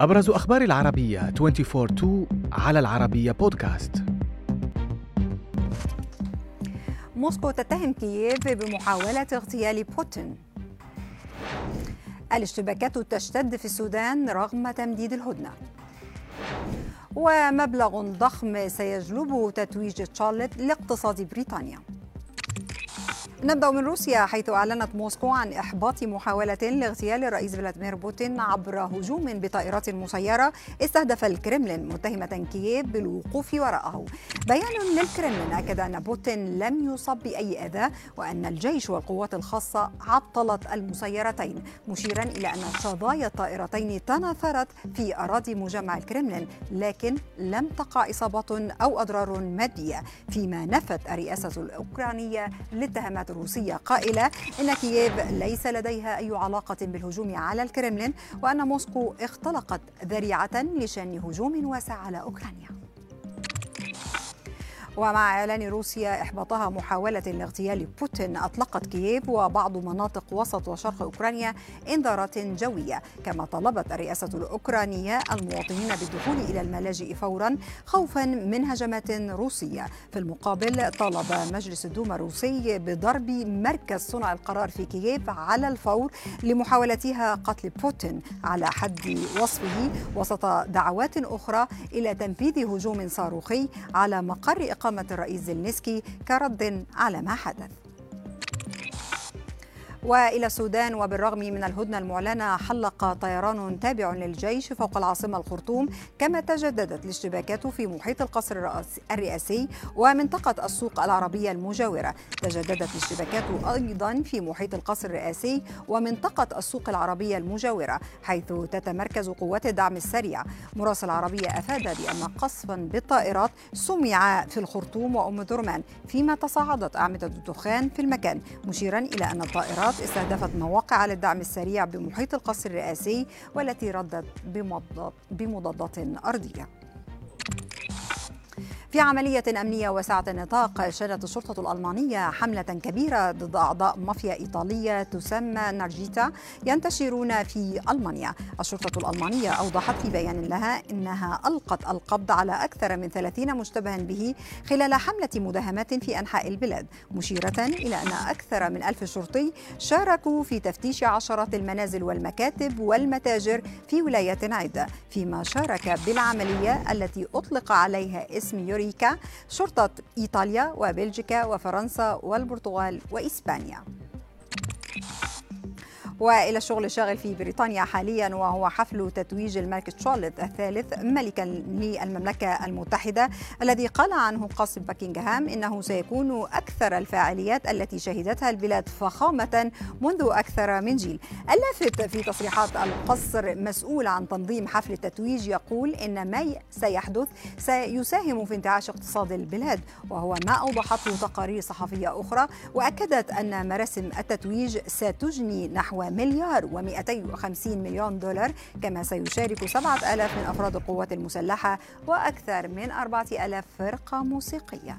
أبرز أخبار العربية 24 على العربية بودكاست موسكو تتهم كييف بمحاولة اغتيال بوتين. الاشتباكات تشتد في السودان رغم تمديد الهدنة. ومبلغ ضخم سيجلبه تتويج تشارلت لاقتصاد بريطانيا. نبدأ من روسيا حيث أعلنت موسكو عن إحباط محاولة لاغتيال الرئيس فلاديمير بوتين عبر هجوم بطائرات مسيرة استهدف الكرملين متهمة كييف بالوقوف وراءه. بيان للكرملين أكد أن بوتين لم يصب بأي أذى وأن الجيش والقوات الخاصة عطلت المسيرتين مشيرا إلى أن شظايا الطائرتين تناثرت في أراضي مجمع الكرملين لكن لم تقع إصابة أو أضرار مادية فيما نفت الرئاسة الأوكرانية الاتهامات الروسية قائلة إن كييف ليس لديها أي علاقة بالهجوم على الكرملين وأن موسكو اختلقت ذريعة لشن هجوم واسع على أوكرانيا. ومع إعلان روسيا إحباطها محاولة لاغتيال بوتين أطلقت كييف وبعض مناطق وسط وشرق أوكرانيا إنذارات جوية كما طلبت الرئاسة الأوكرانية المواطنين بالدخول إلى الملاجئ فورا خوفا من هجمات روسية. في المقابل طالب مجلس الدوما الروسي بضرب مركز صنع القرار في كييف على الفور لمحاولتها قتل بوتين على حد وصفه وسط دعوات أخرى إلى تنفيذ هجوم صاروخي على مقر إقامة فخامة الرئيس زيلينسكي كرد على ما حدث. وإلى السودان وبالرغم من الهدنة المعلنة حلق طيران تابع للجيش فوق العاصمة الخرطوم كما تجددت الاشتباكات في محيط القصر الرئاسي ومنطقة السوق العربية المجاورة. تجددت الاشتباكات أيضا في محيط القصر الرئاسي ومنطقة السوق العربية المجاورة حيث تتمركز قوات الدعم السريع. مراسل العربية افاد بأن قصفا بالطائرات سمع في الخرطوم وأم درمان فيما تصاعدت أعمدة الدخان في المكان مشيرا إلى أن الطائرات استهدفت مواقع للدعم السريع بمحيط القصر الرئاسي والتي ردت بمضادات أرضية. في عملية أمنية واسعة النطاق شنت الشرطة الألمانية حملة كبيرة ضد أعضاء مافيا إيطالية تسمى نارجيتا ينتشرون في ألمانيا. الشرطة الألمانية أوضحت في بيان لها أنها ألقت القبض على أكثر من 30 مشتبها به خلال حملة مداهمات في أنحاء البلاد مشيرة إلى أن أكثر من ألف شرطي شاركوا في تفتيش عشرات المنازل والمكاتب والمتاجر في ولايات عدة فيما شارك بالعملية التي أطلق عليها اسم يوري أمريكا شرطة إيطاليا وبلجيكا وفرنسا والبرتغال وإسبانيا. والى الشغل الشاغل في بريطانيا حاليا وهو حفل تتويج الملك تشارلز الثالث ملكا للمملكة المتحدة الذي قال عنه قصر باكنغهام إنه سيكون أكثر الفاعليات التي شهدتها البلاد فخامة منذ أكثر من جيل. اللافت في تصريحات القصر مسؤول عن تنظيم حفل التتويج يقول إن ما سيحدث سيساهم في انتعاش اقتصاد البلاد وهو ما أوضحته تقارير صحفية أخرى وأكدت أن مراسم التتويج ستجني نحو مليار و250 مليون دولار كما سيشارك 7000 من أفراد القوات المسلحة وأكثر من 4000 فرقة موسيقية.